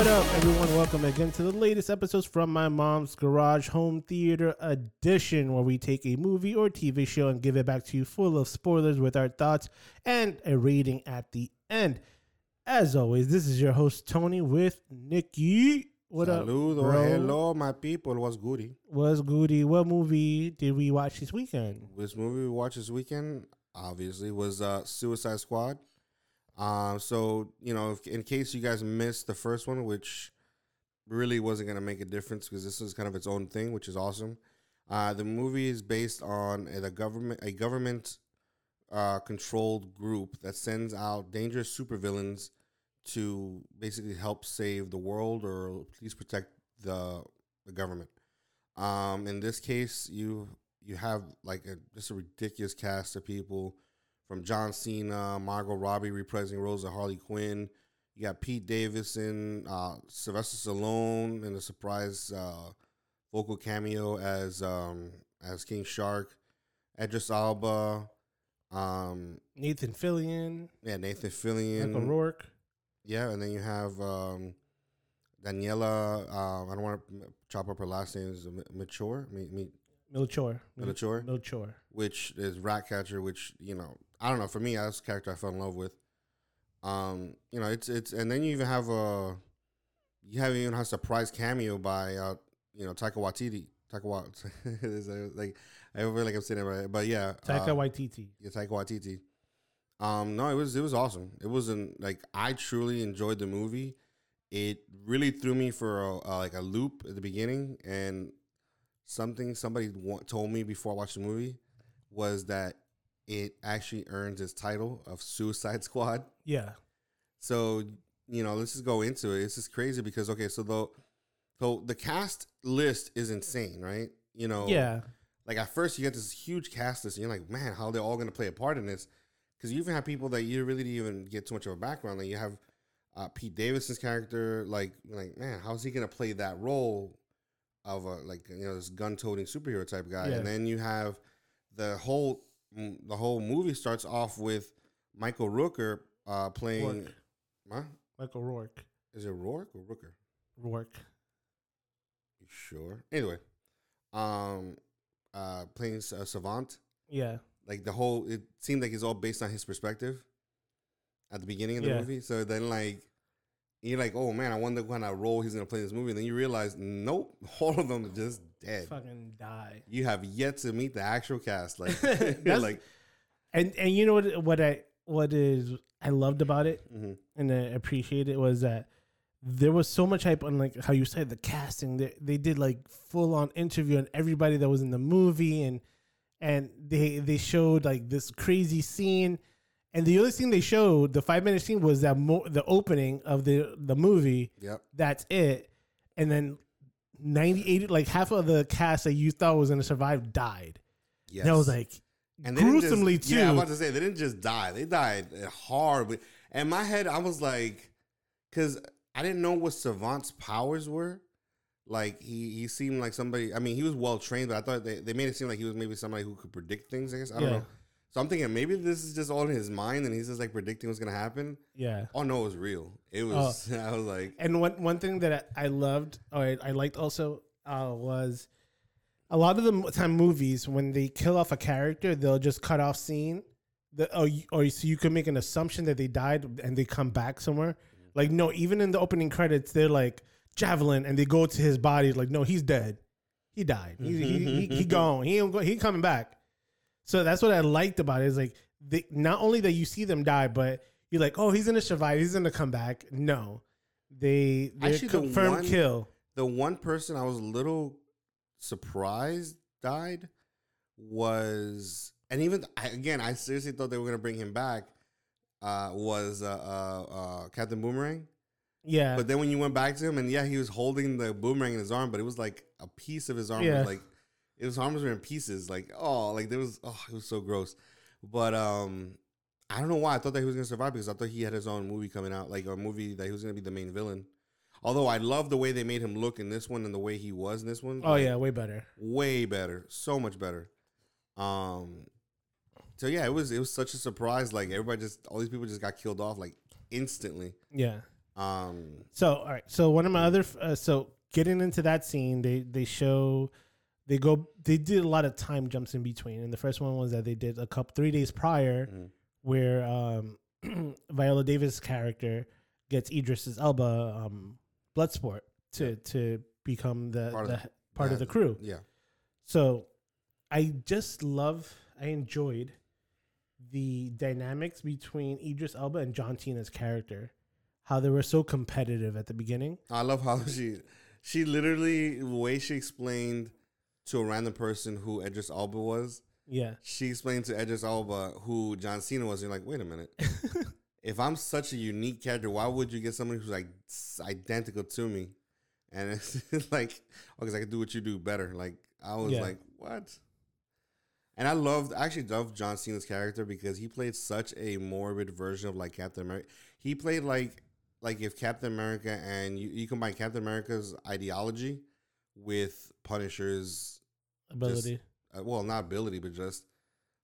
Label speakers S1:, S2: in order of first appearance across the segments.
S1: What up, everyone? Welcome again to the latest episodes from my mom's garage home theater edition, where we take a movie or TV show and give it back to you full of spoilers with our thoughts and a rating at the end. As always, this is your host Tony with Nikki. What up, bro?
S2: hello, my people. What's goody?
S1: What's goody? What movie did we watch this weekend?
S2: This movie we watched this weekend, obviously, was uh, Suicide Squad. Um, so you know, if, in case you guys missed the first one, which really wasn't gonna make a difference because this is kind of its own thing, which is awesome. Uh, the movie is based on a government a government uh, controlled group that sends out dangerous supervillains to basically help save the world or at least protect the the government. Um, in this case, you you have like a just a ridiculous cast of people from John Cena, Margot Robbie reprising roles of Harley Quinn. You got Pete Davidson, uh, Sylvester Stallone, in a surprise uh, vocal cameo as um, as King Shark. Edris Alba, um,
S1: Nathan Fillion,
S2: yeah, Nathan Fillion,
S1: Michael Rourke.
S2: yeah, and then you have um, Daniela. Um, I don't want to chop up her last name. Is mature, me, me,
S1: Melchor.
S2: Melchor?
S1: Melchor.
S2: Which is Ratcatcher. Which you know, I don't know. For me, that's a character I fell in love with. Um, you know, it's it's, and then you even have a, you have even have a surprise cameo by uh, you know, Taika Waititi. Taika Waititi. like I don't feel like I'm saying it right, but yeah,
S1: Taika
S2: uh,
S1: Waititi.
S2: yeah, Taika Waititi. Um, no, it was it was awesome. It wasn't like I truly enjoyed the movie. It really threw me for a, a, like a loop at the beginning, and something somebody told me before I watched the movie was that it actually earns its title of Suicide Squad.
S1: Yeah.
S2: So you know, let's just go into it. It's just crazy because okay, so the so the cast list is insane, right? You know,
S1: Yeah.
S2: like at first you get this huge cast list and you're like, man, how they're all gonna play a part in this? Because you even have people that you really didn't even get too much of a background. Like you have uh, Pete Davidson's character, like like man, how's he gonna play that role of a like you know this gun-toting superhero type guy?
S1: Yeah.
S2: And then you have the whole mm, the whole movie starts off with Michael Rooker uh, playing.
S1: Rourke.
S2: Huh?
S1: Michael Rourke.
S2: Is it Rourke or Rooker?
S1: Rourke.
S2: You sure? Anyway, um, uh, playing uh, Savant.
S1: Yeah.
S2: like the whole it seemed like it's all based on his perspective at the beginning of the
S1: Yeah.
S2: movie. So then like you're like, oh man, I wonder what kind of role he's gonna play in this movie. And then you realize, nope, all of them are just dead.
S1: Fucking die.
S2: You have yet to meet the actual cast. Like, like
S1: And and you know what what I what is I loved about it
S2: mhm.
S1: and I appreciated was that there was so much hype on like how you said the casting. They they did like full on interview on everybody that was in the movie and and they they showed like this crazy scene. And the only thing they showed, the five minute scene, was that mo- the opening of the the movie.
S2: Yep.
S1: That's it. And then 98, like half of the cast that you thought was gonna survive died.
S2: Yes.
S1: And I was like,
S2: and they didn't just-
S1: gruesomely too.
S2: Yeah, I'm about to say they didn't just die; they died hard. And in my head, I was like, because I didn't know what Savant's powers were. Like he he seemed like somebody. I mean, he was well trained, but I thought they, they made it seem like he was maybe somebody who could predict things. I guess I don't
S1: Yeah.
S2: know. So I'm thinking maybe this is just all in his mind, and he's just like predicting what's gonna happen.
S1: yeah.
S2: Oh no, it was real. It was. I was like,
S1: And one one thing that I, loved, or I, I liked also, uh, was a lot of the time movies when they kill off a character, they'll just cut off scene, the or you, or so you can make an assumption that they died and they come back somewhere. Like no, even in the opening credits, they're like javelin, and they go to his body. Like no, he's dead. He died. He he, he, he gone. He ain't go, he coming back. So that's what I liked about it. Is like they, not only that you see them die, but you're like, oh, he's gonna survive. He's gonna come back. No, they they
S2: Actually, the
S1: confirmed
S2: one-
S1: kill.
S2: the one person I was a little surprised died was, and even I, again, I seriously thought they were gonna bring him back. Uh, was uh, uh, uh, Captain Boomerang?
S1: Yeah,
S2: But then when you went back to him, and yeah, he was holding the boomerang in his arm, but it was like a piece of his arm
S1: Yeah.
S2: was like his arms were in pieces. Like oh, like there was oh, it was so gross. But um, I don't know why I thought that he was gonna survive because I thought he had his own movie coming out, like a movie that he was gonna be the main villain. Although I love the way they made him look in this one and the way he was in this one.
S1: oh
S2: like,
S1: yeah, way better.
S2: way better, so much better. Um, so yeah, it was it was such a surprise. Like everybody just all these people just got killed off like instantly.
S1: Yeah,
S2: Um,
S1: So all right. So one of my other uh, so getting into that scene, they they show they go they did a lot of time jumps in between. And the first one was that they did a couple three days prior
S2: mhm.
S1: where um Viola Davis character gets Idris's Elba um Bloodsport to to become the
S2: Part
S1: the
S2: of the-
S1: part of the crew.
S2: yeah,
S1: So I just love I enjoyed the dynamics between Idris Elba and John Cena's character. How they were so competitive at the beginning.
S2: I love how she she literally the way she explained to a random person who Edris Alba was.
S1: Yeah.
S2: She explained to Edris Alba who John Cena was. And you're like, wait a minute. if I'm such a unique character, why would you get somebody who's like identical to me? And it's like, because I can do what you do better. Like I was
S1: Yeah.
S2: like, what? And I loved, I actually loved John Cena's character because he played such a morbid version of like Captain America. He played like, like if Captain America and you, you combine Captain America's ideology with Punisher's,
S1: Ability.
S2: uh, well, not ability, but just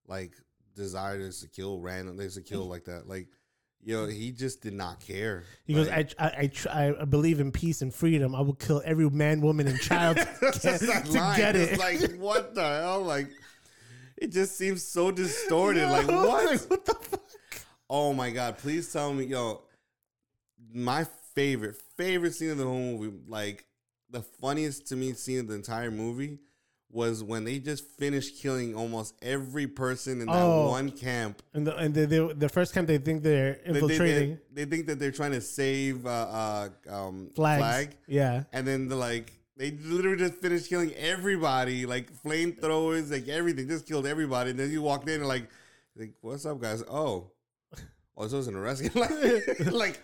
S2: like desire just to kill random, just to kill like that. Like, yo, he just did not care.
S1: he goes,
S2: Like-
S1: I, I, I, I believe in peace and freedom. I will kill every man, woman, and child to, get,
S2: just
S1: to get
S2: It's
S1: it.
S2: like, what the hell? Like, it just seems so distorted.
S1: Yo,
S2: like, what?
S1: like, what the fuck?
S2: Oh my god! Please tell me, yo. My favorite, favorite scene of the whole movie, like the funniest to me scene of the entire movie, was when they just finished killing almost every person in that
S1: Oh.
S2: one camp.
S1: And the and the, the, the first camp they think they're
S2: They- they-
S1: infiltrating
S2: They, they think that they're trying to save uh, uh, um,
S1: flags.
S2: flag,
S1: Yeah.
S2: and then the like. They literally just finished killing everybody, like flamethrowers, like everything. Just killed everybody. And then you walked in and like, like, what's up, guys? Oh, oh, this wasn't a rescue. like, like,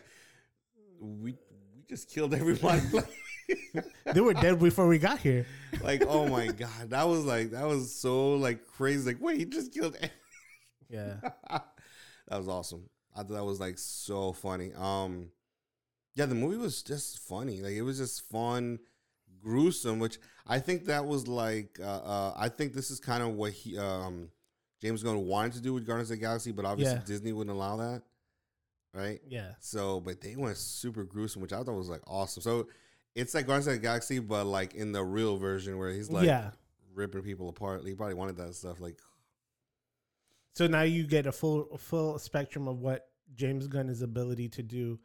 S2: we we just killed everybody.
S1: They were dead before we got here.
S2: like, oh my god, that was like that was so like crazy. Like, wait, he just killed. e-"
S1: Yeah.
S2: that was awesome. I thought that was like so funny. Um, yeah, the movie was just funny. Like, it was just fun, gruesome. Which I think that was like, uh, uh I think this is kind of what he, um, James Gunn wanted to do with Guardians of the Galaxy, but obviously
S1: Yeah.
S2: Disney wouldn't allow that, right?
S1: Yeah.
S2: So, but they went super gruesome, which I thought was like awesome. So it's like Guardians of the Galaxy, but like in the real version where he's like
S1: yeah.
S2: ripping people apart. He probably wanted that stuff. Like,
S1: So now you get a full full spectrum of what James Gunn's ability to do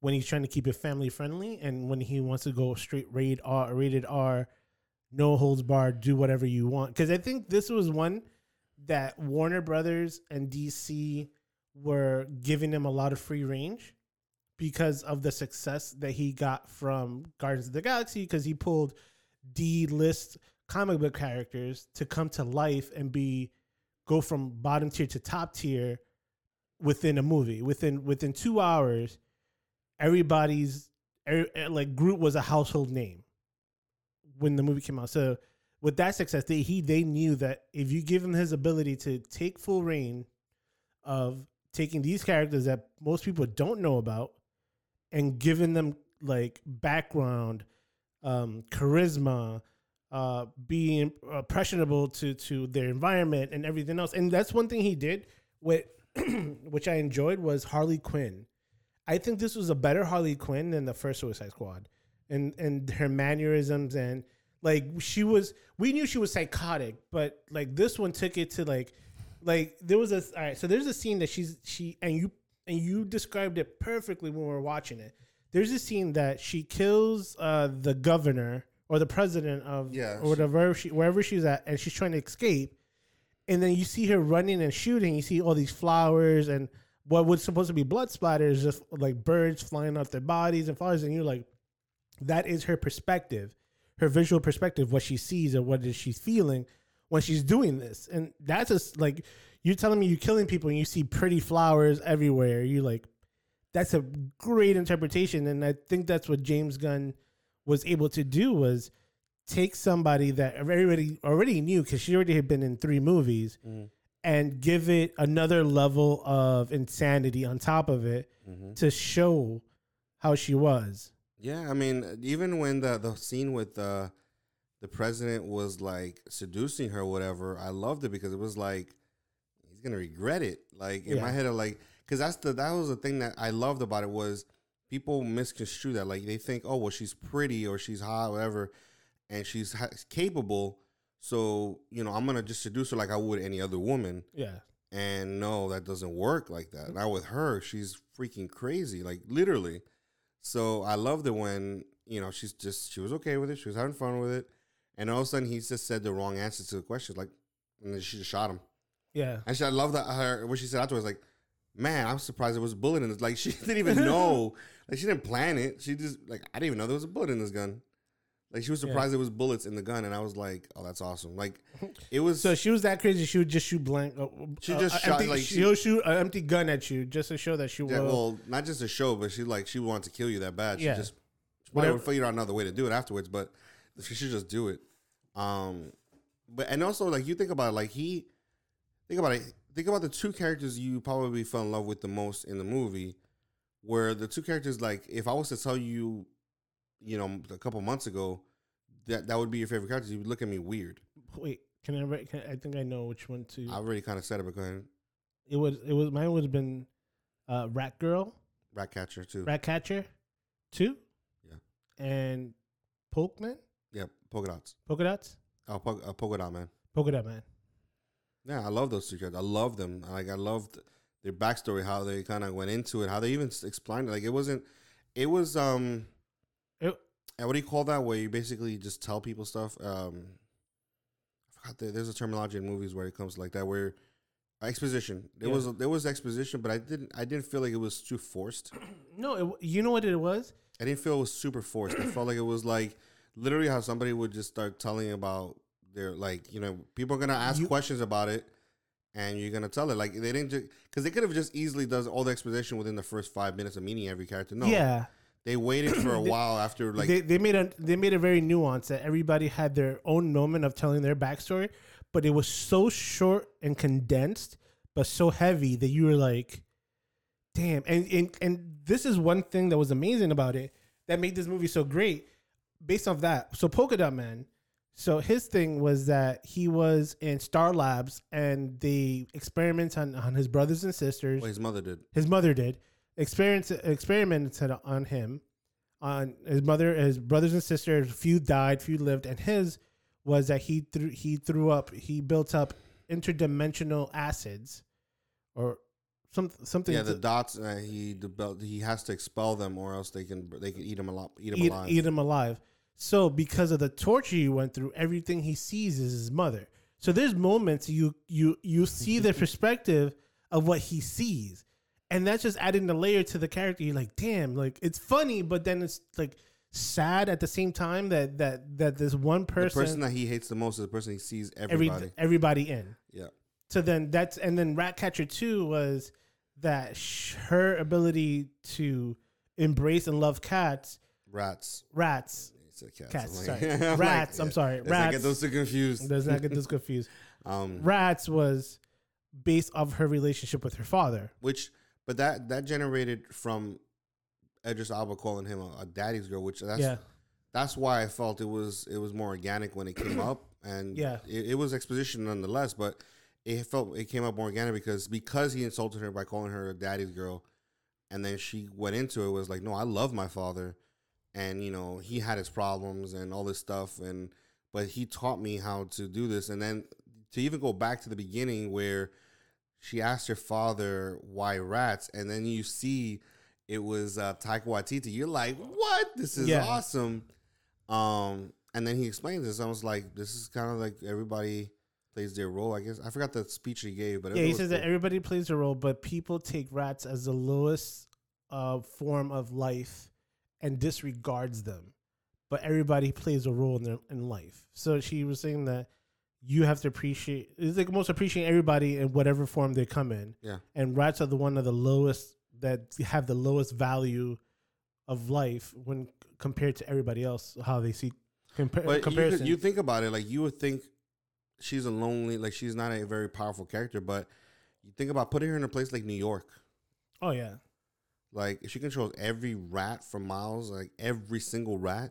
S1: when he's trying to keep it family friendly and when he wants to go straight rated R, rated R, no holds barred, do whatever you want. Because I think this was one that Warner Brothers and DC were giving him a lot of free range because of the success that he got from Guardians of the Galaxy. Because he pulled D list comic book characters to come to life and be go from bottom tier to top tier within a movie within within two hours everybody's every, eh, like Groot was a household name when the movie came out so with that success they he they knew that if you give him his ability to take full reign of taking these characters that most people don't know about and giving them like background um charisma uh, being uh, impressionable to to their environment and everything else. And that's one thing he did, with which I enjoyed was Harley Quinn. I think this was a better Harley Quinn than the first Suicide Squad, and and her mannerisms and like she was. We knew she was psychotic, but like this one took it to like like there was a all right. So there's a scene that she's she and you and you described it perfectly when we were watching it. There's a scene that she kills uh, the governor or the president of
S2: Yeah,
S1: or whatever she wherever she's at, and she's trying to escape. And then you see her running and shooting. You see all these flowers and what was supposed to be blood splatters, just like birds flying off their bodies and flowers. And you're like, that is her perspective, her visual perspective, what she sees or what is she feeling when she's doing this. And that's just like you're telling me you're killing people and you see pretty flowers everywhere. You like, that's a great interpretation, and I think that's what James Gunn was able to do was take somebody that everybody already knew because she already had been in three movies
S2: Mhm.
S1: and give it another level of insanity on top of it
S2: Mhm.
S1: to show how she was.
S2: Yeah, I mean, even when the the scene with the the president was like seducing her, or whatever, I loved it because it was like gonna regret it. Like in
S1: Yeah.
S2: my head, I'm like, because that's the that was the thing that I loved about it was people misconstrue that. Like they think, oh well, she's pretty or she's hot, whatever, and she's ha- capable. So you know, I'm gonna just seduce her like I would any other woman.
S1: Yeah.
S2: And no, that doesn't work like that. Mm-hmm. Not with her. She's freaking crazy, like literally. So I loved it when you know she's just she was okay with it. She was having fun with it, and all of a sudden he just said the wrong answer to the question, like, and then she just shot him.
S1: Yeah.
S2: And she, I love that her what she said afterwards, like, man, I'm surprised there was a bullet in this. Like she didn't even know, like she didn't plan it. She just like I didn't even know there was a bullet in this gun. Like she was
S1: Yeah.
S2: surprised there was bullets in the gun, and I was like, oh, that's awesome. Like it was.
S1: So she was that crazy. She would just shoot blank. Uh,
S2: She
S1: uh,
S2: just
S1: uh,
S2: shot,
S1: empty,
S2: like, she-
S1: she'll shoot an empty gun at you just to show that she
S2: Yeah,
S1: will.
S2: well, not just a show, but she like she wanted to kill you that bad. She
S1: Yeah.
S2: just she probably
S1: Whatever-
S2: would figure out another way to do it afterwards, but she should just do it. Um, but and also like you think about it, like he think about it. Think about the two characters you probably fell in love with the most in the movie. Where the two characters, like, if I was to tell you, you know, a couple months ago, that that would be your favorite characters, you would look at me weird.
S1: Wait, can I? Can, I think I know which one to.
S2: I already kind of said it, but go ahead.
S1: it was. It was. Mine would have been, uh, Rat Girl,
S2: Rat Catcher too.
S1: Rat Catcher, two.
S2: Yeah.
S1: And Pokeman,
S2: Yeah, polka dots.
S1: Polka Dots,
S2: Oh, uh, polka dot man.
S1: Polka Dot Man.
S2: Yeah, I love those two characters. I love them. Like I loved their backstory, how they kind of went into it, how they even explained it. Like it wasn't. It was um.
S1: It-
S2: uh, what do you call that? Where you basically just tell people stuff. Um, I forgot. The, there's a terminology in movies where it comes like that, where exposition. There
S1: Yeah.
S2: was there was exposition, but I didn't. I didn't feel like it was too forced.
S1: No, it, you know what it was?
S2: I didn't feel it was super forced. I felt like it was like literally how somebody would just start telling about their like you know people are gonna ask
S1: You-
S2: questions about it, and you're gonna tell it like they didn't because they could have just easily does all the exposition within the first five minutes of meeting every character. No,
S1: Yeah.
S2: they waited for a
S1: They-
S2: while after like
S1: they, they made a they made a very nuanced that everybody had their own moment of telling their backstory, but it was so short and condensed, but so heavy that you were like, damn. And and and this is one thing that was amazing about it that made this movie so great. Based off that, so Polka Dot Man. So his thing was that he was in Star Labs and they experiments on, on his brothers and sisters
S2: what his mother did.
S1: his mother did experience experimented on him on his mother his brothers and sisters few died few lived and his was that he threw he threw up he built up interdimensional acids or some something
S2: Yeah, the dots. Uh, he he has to expel them, or else they can they can eat him a lot, eat him
S1: eat,
S2: alive.
S1: eat him alive so because of the torture he went through everything he sees is his mother. So there's moments you you you see the perspective of what he sees. And that's just adding the layer to the character. You're like damn like it's funny but then it's like sad at the same time that that that this one person
S2: the
S1: person,
S2: that he hates the most is the person he sees
S1: every,
S2: everybody.
S1: everybody in.
S2: Yeah,
S1: so then that's and then Ratcatcher 2 was that sh- her ability to embrace and love cats
S2: rats.
S1: rats
S2: said cats.
S1: Cats,
S2: I'm
S1: sorry.
S2: I'm like,
S1: Rats, I'm sorry.
S2: Let's not get
S1: Rats.
S2: those two confused.
S1: does not get this confused.
S2: Um,
S1: Rats was based off her relationship with her father.
S2: which but that that generated from Idris Alba calling him a, a daddy's girl, which that's
S1: yeah,
S2: that's why I felt it was it was more organic when it came up, and
S1: Yeah.
S2: it, it was exposition nonetheless, but it felt it came up more organic because because he insulted her by calling her a daddy's girl, and then she went into it was like, no, I love my father, and you know he had his problems and all this stuff, and but he taught me how to do this, and then to even go back to the beginning where she asked her father why rats, and then you see it was uh, Taika Waititi. You're like, what? This is
S1: Yeah.
S2: awesome. Um, and then he explains this. I was like, this is kind of like everybody plays their role. I guess I forgot the speech he gave, but
S1: yeah. He says that everybody plays a role, but people take rats as the lowest uh, form of life and disregards them. But everybody plays a role in their in life. So she was saying that you have to appreciate. It's like most appreciate everybody in whatever form they come in.
S2: Yeah.
S1: and rats are the one of the lowest that have the lowest value of life when compared to everybody else. How they see compa-
S2: But you,
S1: comparison.
S2: could, you think about it, like you would think she's a lonely, like she's not a very powerful character, but you think about putting her in a place like New York.
S1: oh yeah,
S2: Like if she controls every rat for miles, like every single rat,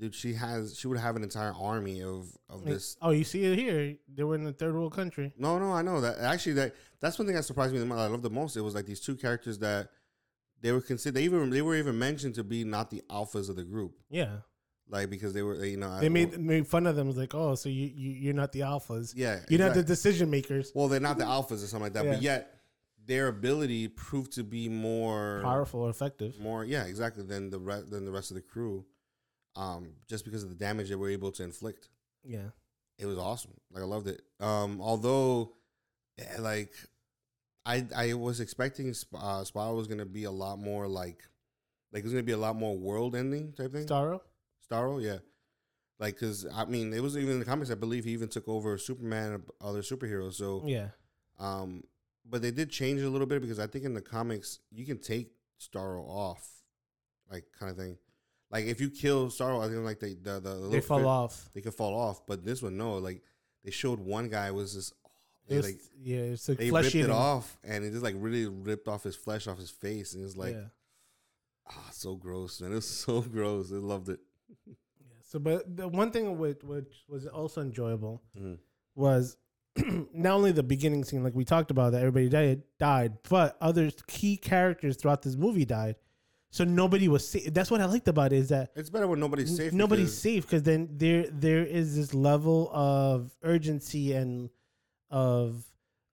S2: dude, she has she would have an entire army of of this.
S1: oh you see it here. They were in a third world country.
S2: No, no, I know that. Actually, that that's one thing that surprised me. The most, I love the most. It was like these two characters that they were considered. They even they were even mentioned to be not the alphas of the group,
S1: Yeah,
S2: like because they were, you know,
S1: they made made fun of them. It was like, oh, so you, you you're not the alphas.
S2: yeah,
S1: You're not the decision makers.
S2: well, they're not the alphas or something like that, but yet their ability proved to be more
S1: Powerful or effective.
S2: more yeah exactly than the re- than the rest of the crew um just because of the damage they were able to inflict
S1: Yeah.
S2: it was awesome like i loved it um although eh, like i i was expecting uh was gonna be a lot more like like it was gonna be a lot more world ending type thing
S1: Starro.
S2: starro yeah like because i mean it was even in the comics i believe he even took over superman and other superheroes so
S1: Yeah.
S2: um, but they did change it a little bit because I think in the comics you can take Starro off, like kind of thing. Like if you kill Starro, I think like they the the, the
S1: They fall
S2: fit-
S1: off.
S2: They could fall off, but this one no. Like they showed one guy was just
S1: It
S2: they like
S1: yeah, it's like
S2: they
S1: flesh
S2: ripped
S1: eating.
S2: it off and it just like really ripped off his flesh off his face and it's like
S1: yeah.
S2: ah so gross man. It was so gross. I loved it.
S1: yeah. So, but the one thing which, which was also enjoyable
S2: Mhm.
S1: was not only the beginning scene, like we talked about, that everybody died, died, but other key characters throughout this movie died. So nobody was safe. That's what I liked about it is that
S2: It's better when nobody's safe.
S1: Nobody's
S2: because-
S1: safe because then there there is this level of urgency and of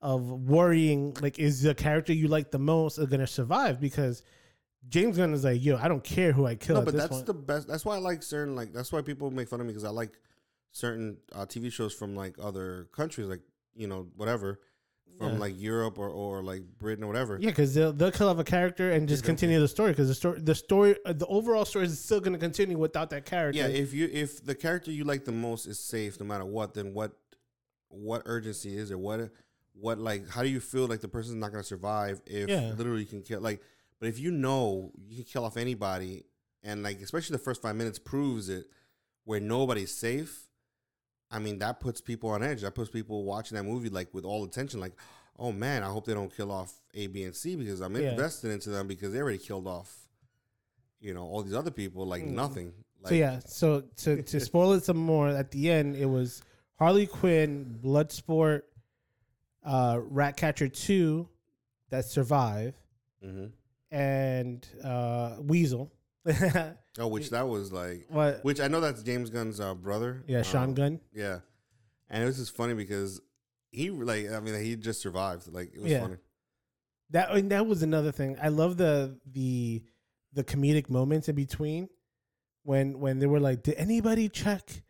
S1: of worrying. Like, is the character you like the most going to survive? Because James Gunn is like, yo, I don't care who I kill.
S2: No, but that's
S1: point.
S2: the best. That's why I like certain like. That's why people make fun of me because I like certain uh, TV shows from like other countries, like you know whatever, from
S1: Yeah.
S2: like Europe or or like Britain or whatever.
S1: Yeah, because they'll they'll kill off a character and just
S2: Yeah,
S1: continue the story because the story the story uh, the overall story is still going to continue without that character.
S2: Yeah, if you if the character you like the most is safe no matter what, then what what urgency is it? What what like how do you feel like the person's not gonna survive if
S1: Yeah.
S2: literally you can kill like but if you know you can kill off anybody and like especially the first five minutes proves it where nobody's safe, I mean that puts people on edge. That puts people watching that movie like with all attention, like, oh man, I hope they don't kill off A, B, and C because I'm
S1: Yeah.
S2: invested into them because they already killed off, you know, all these other people like
S1: Mm.
S2: nothing. Like,
S1: so yeah, so to to spoil it some more, at the end it was Harley Quinn, Bloodsport, uh, Ratcatcher two that survive,
S2: hmm
S1: and uh, Weasel.
S2: Oh, which that was like,
S1: what?
S2: which I know that's James Gunn's uh, brother.
S1: Yeah, Sean
S2: Um,
S1: Gunn.
S2: Yeah, and it was just funny because he like I mean he just survived. Like it was
S1: Yeah.
S2: funny.
S1: That and that was another thing. I love the the the comedic moments in between when when they were like, "Did anybody check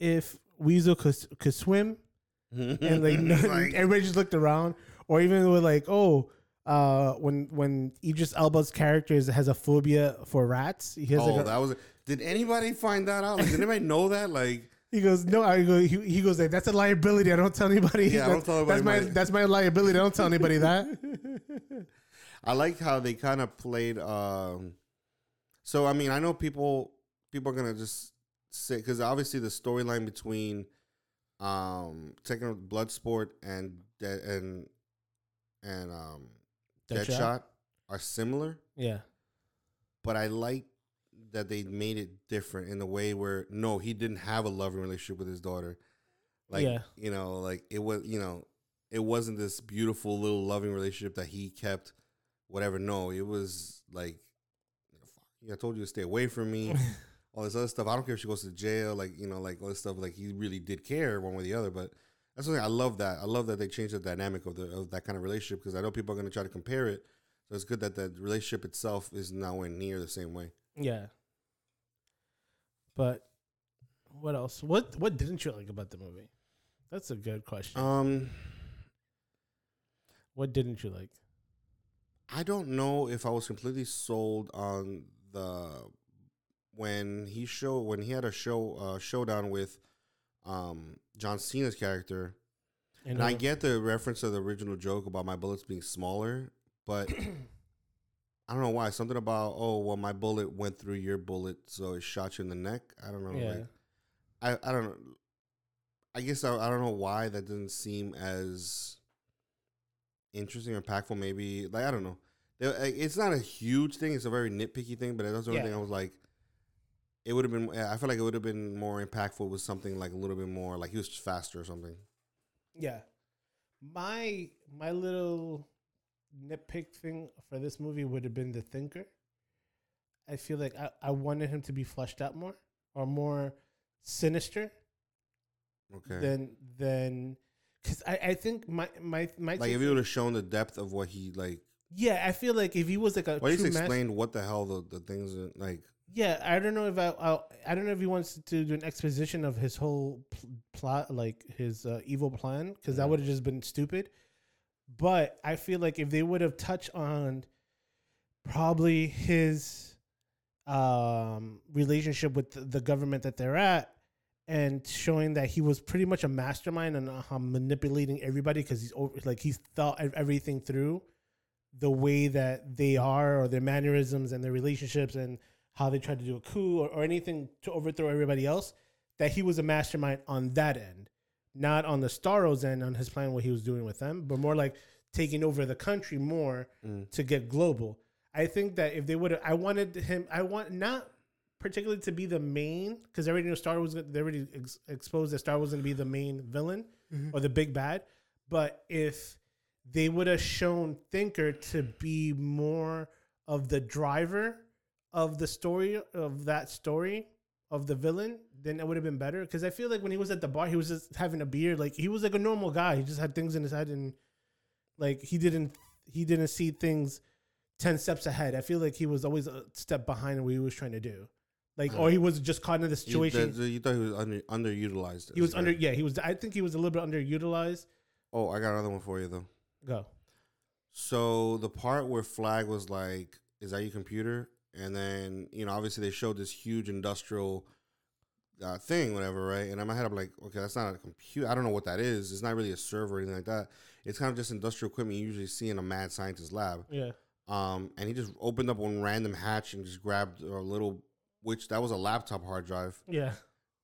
S1: if Weasel could could swim?" And like, everybody just looked around, or even with like, "Oh." Uh, when when Idris Elba's character is, has a phobia for rats, he has
S2: oh,
S1: like a,
S2: that was. Did anybody find that out? Like, did anybody know that? Like,
S1: he goes no, I go he, he goes like that's a liability. I don't tell anybody.
S2: Yeah, I don't
S1: That's-
S2: tell
S1: That's
S2: anybody
S1: my
S2: my-
S1: that's my liability. I don't tell anybody that.
S2: I like how they kind of played. Um, so I mean, I know people people are gonna just say because obviously the storyline between um taking Bloodsport and and and um
S1: Deadshot?
S2: Deadshot are similar,
S1: Yeah,
S2: but I like that they made it different in the way where no, he didn't have a loving relationship with his daughter. Like
S1: Yeah.
S2: you know, like it was you know, it wasn't this beautiful little loving relationship that he kept. Whatever. No, it was like, fuck, I told you to stay away from me. all this other stuff. I don't care if she goes to jail, like you know, like all this stuff. Like he really did care one way or the other. But that's something I love that. I love that they changed the dynamic of the of that kind of relationship because I know people are going to try to compare it. So it's good that the relationship itself is nowhere near the same way.
S1: Yeah. But what else? What what didn't you like about the movie? That's a good question.
S2: Um,
S1: what didn't you like?
S2: I don't know if I was completely sold on the when he show when he had a show uh, showdown with um John Cena's character.
S1: You
S2: And I get the reference to the original joke about my bullets being smaller, but I don't know why. Something about oh well, my bullet went through your bullet, so it shot you in the neck. I don't know.
S1: yeah.
S2: Like, I I don't know. I guess I, I don't know why that doesn't seem as interesting or impactful. Maybe like I don't know. It's not a huge thing. It's a very nitpicky thing, but that's the only
S1: Yeah.
S2: thing I was like. It would have been. I feel like it would have been more impactful with something like a little bit more like he was faster or something.
S1: Yeah. My my little nitpick thing for this movie would have been the thinker. I feel like I, I wanted him to be fleshed out more or more sinister
S2: Okay.
S1: than than because I, I think my my my
S2: like if you would have shown the depth of what he like,
S1: yeah I feel like if he was like a
S2: or at least
S1: true mas-
S2: explained what the hell the, the things are, like.
S1: Yeah I don't know if I, I I don't know if he wants to do an exposition of his whole pl- plot like his uh, evil plan because that would have just been stupid. But I feel like if they would have touched on probably his um, relationship with the, the government that they're at and showing that he was pretty much a mastermind and uh, manipulating everybody because he's over, like he's thought everything through the way that they are or their mannerisms and their relationships and how they tried to do a coup or, or anything to overthrow everybody else that he was a mastermind on that end not on the Starro's end on his plan what he was doing with them but more like taking over the country more
S2: Mm.
S1: to get global i think that if they would have i wanted him i want not particularly to be the main because I already knew Star was they already ex- exposed that Star was going to be the main villain or the big bad. But if they would have shown Thinker to be more of the driver of the story of that story of the villain, then it would have been better. Because I feel like when he was at the bar, he was just having a beer. Like he was like a normal guy. He just had things in his head and like he didn't he didn't see things ten steps ahead. I feel like he was always a step behind what he was trying to do. Like, or he was just caught in the
S2: You,
S1: situation.
S2: that- you thought he was under, underutilized.
S1: He was under, yeah, he was. I think he was a little bit underutilized.
S2: Oh, I got another one for you though.
S1: Go.
S2: So the part where Flag was like, "Is that your computer?" And then you know, obviously they showed this huge industrial uh, thing, whatever, right? And in my head, I'm like, okay, that's not a computer. I don't know what that is. It's not really a server or anything like that. It's kind of just industrial equipment you usually see in a mad scientist lab.
S1: Yeah.
S2: Um, and he just opened up one random hatch and just grabbed a little, which that was a laptop hard drive,
S1: Yeah.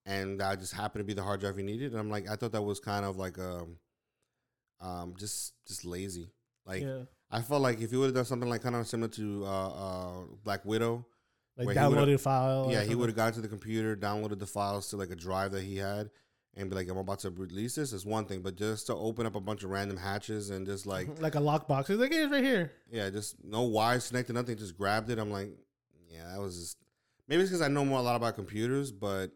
S2: and that just happened to be the hard drive he needed. And I'm like, I thought that was kind of like um, um, just just lazy. Like
S1: yeah.
S2: I felt like if he would have done something like kind of similar to uh, uh, Black Widow,
S1: Like
S2: where he would've-
S1: downloaded file.
S2: yeah, he would have gone to the computer, downloaded the files to like a drive that he had, and be like, "I'm about to release this." Is one thing, but just to open up a bunch of random hatches and just like,
S1: like a lockbox. He's like, hey, it's right here.
S2: yeah, just no wires connected, nothing, just grabbed it. I'm like, yeah, that was just maybe it's because I know more a lot about computers, but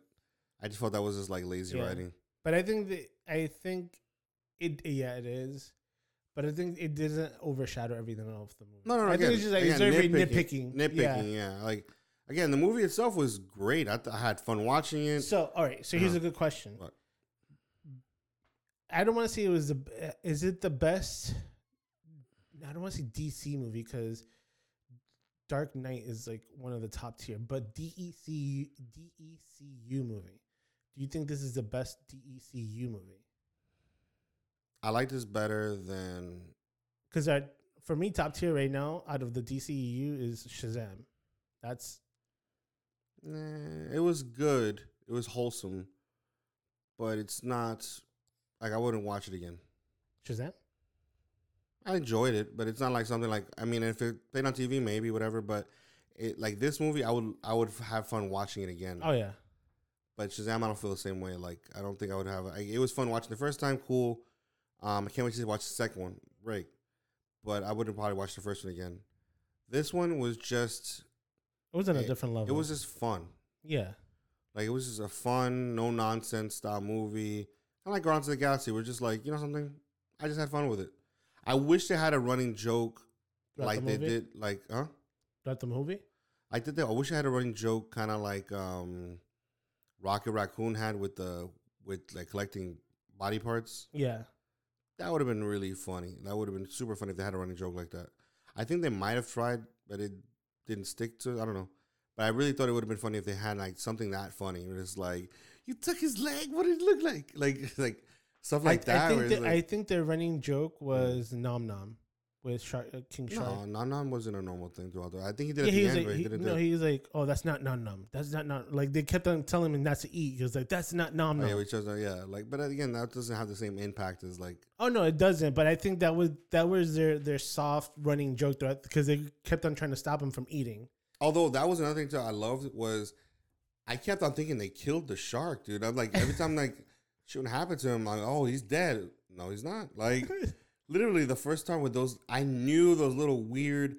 S2: I just felt that was just like lazy
S1: Yeah.
S2: writing.
S1: But I think that I think it. Yeah, it is. But I think it doesn't overshadow everything else the movie.
S2: No, no, no.
S1: I
S2: again,
S1: think it's just like it's very nitpicking.
S2: Nitpicking,
S1: Yeah.
S2: yeah. Like again, the movie itself was great. I, th- I had fun watching it.
S1: So, all right. So here's
S2: Uh-huh.
S1: a good question.
S2: What?
S1: I don't want to say it was the. Is it the best? I don't want to say DC movie because Dark Knight is like one of the top tier. But DEC DCEU movie. Do you think this is the best DCEU movie?
S2: I like this better than
S1: Because for me, top tier right now out of the DCEU is Shazam. That's
S2: Nah, it was good. It was wholesome, but it's not like I wouldn't watch it again.
S1: Shazam.
S2: I enjoyed it, but it's not like something like I mean, if it played on TV, maybe whatever. But it like this movie, I would I would have fun watching it again.
S1: Oh yeah.
S2: But Shazam, I don't feel the same way. Like I don't think I would have. I, it was fun watching the first time, cool. Um, I can't wait to watch the second one. Great, but I wouldn't probably watch the first one again. This one was just
S1: It was on a different level.
S2: it was just fun.
S1: yeah.
S2: Like it was just a fun, no nonsense style movie. Kind of like Guardians of the Galaxy. We're just like, you know something? I just had fun with it. I wish they had a running joke
S1: Throughout
S2: like
S1: the
S2: they did, like huh?
S1: Throughout the movie.
S2: I did that. I wish I had a running joke, kind of like um, Rocket Raccoon had with the with like collecting body parts.
S1: Yeah.
S2: That would have been really funny. That would have been super funny if they had a running joke like that. I think they might have tried, but it didn't stick to. I don't know. But I really thought it would have been funny if they had like something that funny. Where it's like, you took his leg. What did it look like? Like like stuff like
S1: I,
S2: that.
S1: I think the,
S2: like,
S1: I think their running joke was Nom Nom with Shark, uh, King Shark.
S2: no, Nan wasn't a normal thing throughout. The, I think he did
S1: yeah,
S2: at
S1: he
S2: the
S1: was
S2: end,
S1: like,
S2: but
S1: he,
S2: he didn't.
S1: no, he was like, oh, that's not Nom Nom. That's not Nom. Like they kept on telling him not to eat. He was like, that's not Nom
S2: Oh, yeah, we chose. Yeah, like, but again, that doesn't have the same impact as like
S1: Oh no, it doesn't. But I think that was that was their their soft running joke throughout because they kept on trying to stop him from eating.
S2: Although that was another thing too I loved was I kept on thinking they killed the shark, dude. I'm like every time like shouldn't happen to him, like, oh he's dead. No, he's not. Like literally the first time with those, I knew those little weird,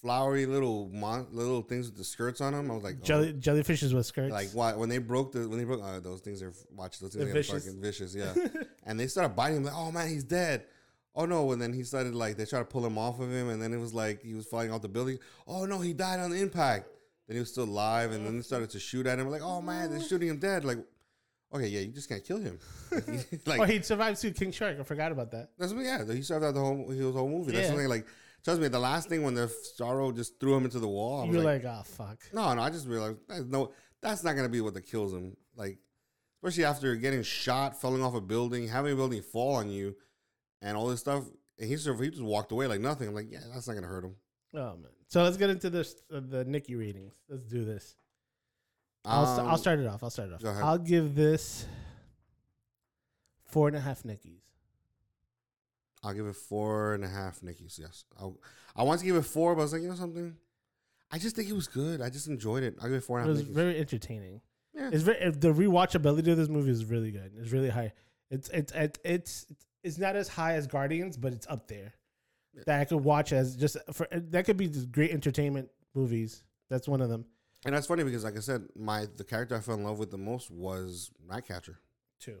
S2: flowery little mon- little things with the skirts on them. I was like, oh.
S1: Jelly jellyfishes with skirts.
S2: Like why when they broke the when they broke uh, those things are watch those things are
S1: vicious.
S2: fucking vicious yeah and they started biting him like oh man he's dead oh no and then he started like they tried to pull him off of him and then it was like he was falling off the building oh no he died on the impact then he was still alive and then they started to shoot at him like oh man they're shooting him dead like okay yeah you just can't kill him like
S1: oh, he survived too. King Shark. I forgot about that.
S2: that's what, yeah he survived out the whole his whole movie that's
S1: Yeah.
S2: something like trust me the last thing when the Starro just threw him into the wall I
S1: You
S2: was
S1: were
S2: like
S1: like, oh fuck.
S2: no, no, I just realized that's no, that's not gonna be what that kills him. Like, especially after getting shot, falling off a building, having a building fall on you, and all this stuff. And he of- he just walked away like nothing. I'm like, yeah, that's not gonna hurt him.
S1: Oh man. So let's get into this uh, the Nikki readings. Let's do this. I'll, st- I'll
S2: Um,
S1: start it off. I'll start it off. I'll give this four and a half Nickies.
S2: I'll give it four and a half Nickies. Yes, I'll, I want to give it four, but I was like, you know something, I just think it was good. I just enjoyed it. I'll give it four and a half. It was Nickies.
S1: very entertaining.
S2: Yeah.
S1: It's very the rewatchability of this movie is really good. It's really high. It's it's it's it's, it's not as high as Guardians, but it's up there.
S2: Yeah.
S1: That I could watch as just for that could be just great entertainment movies. That's one of them
S2: and that's funny because, like I said, my the character I fell in love with the most was Ratcatcher.
S1: too.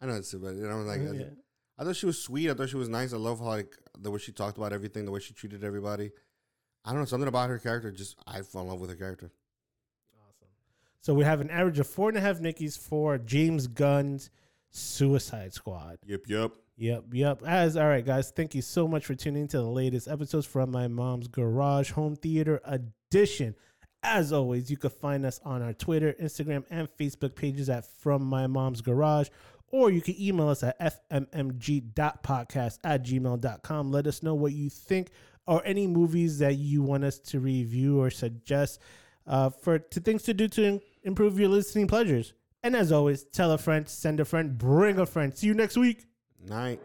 S2: I know it's but you know like I-
S1: yeah.
S2: I thought she was sweet. I thought she was nice. I love how like the way she talked about everything, the way she treated everybody. I don't know something about her character. Just I fell in love with her character.
S1: Awesome. So we have an average of four and a half Nickies for James Gunn's Suicide Squad.
S2: Yep, yep.
S1: Yep, yep. As all right, guys, thank you so much for tuning to the latest episodes from my mom's garage home theater edition. As always, you can find us on our Twitter, Instagram, and Facebook pages at From My Mom's Garage, or you can email us at fmmg.podcast at gmail.com. Let us know what you think or any movies that you want us to review or suggest uh, for to things to do to improve your listening pleasures. And as always, tell a friend, send a friend, bring a friend. See you next week.
S2: Night.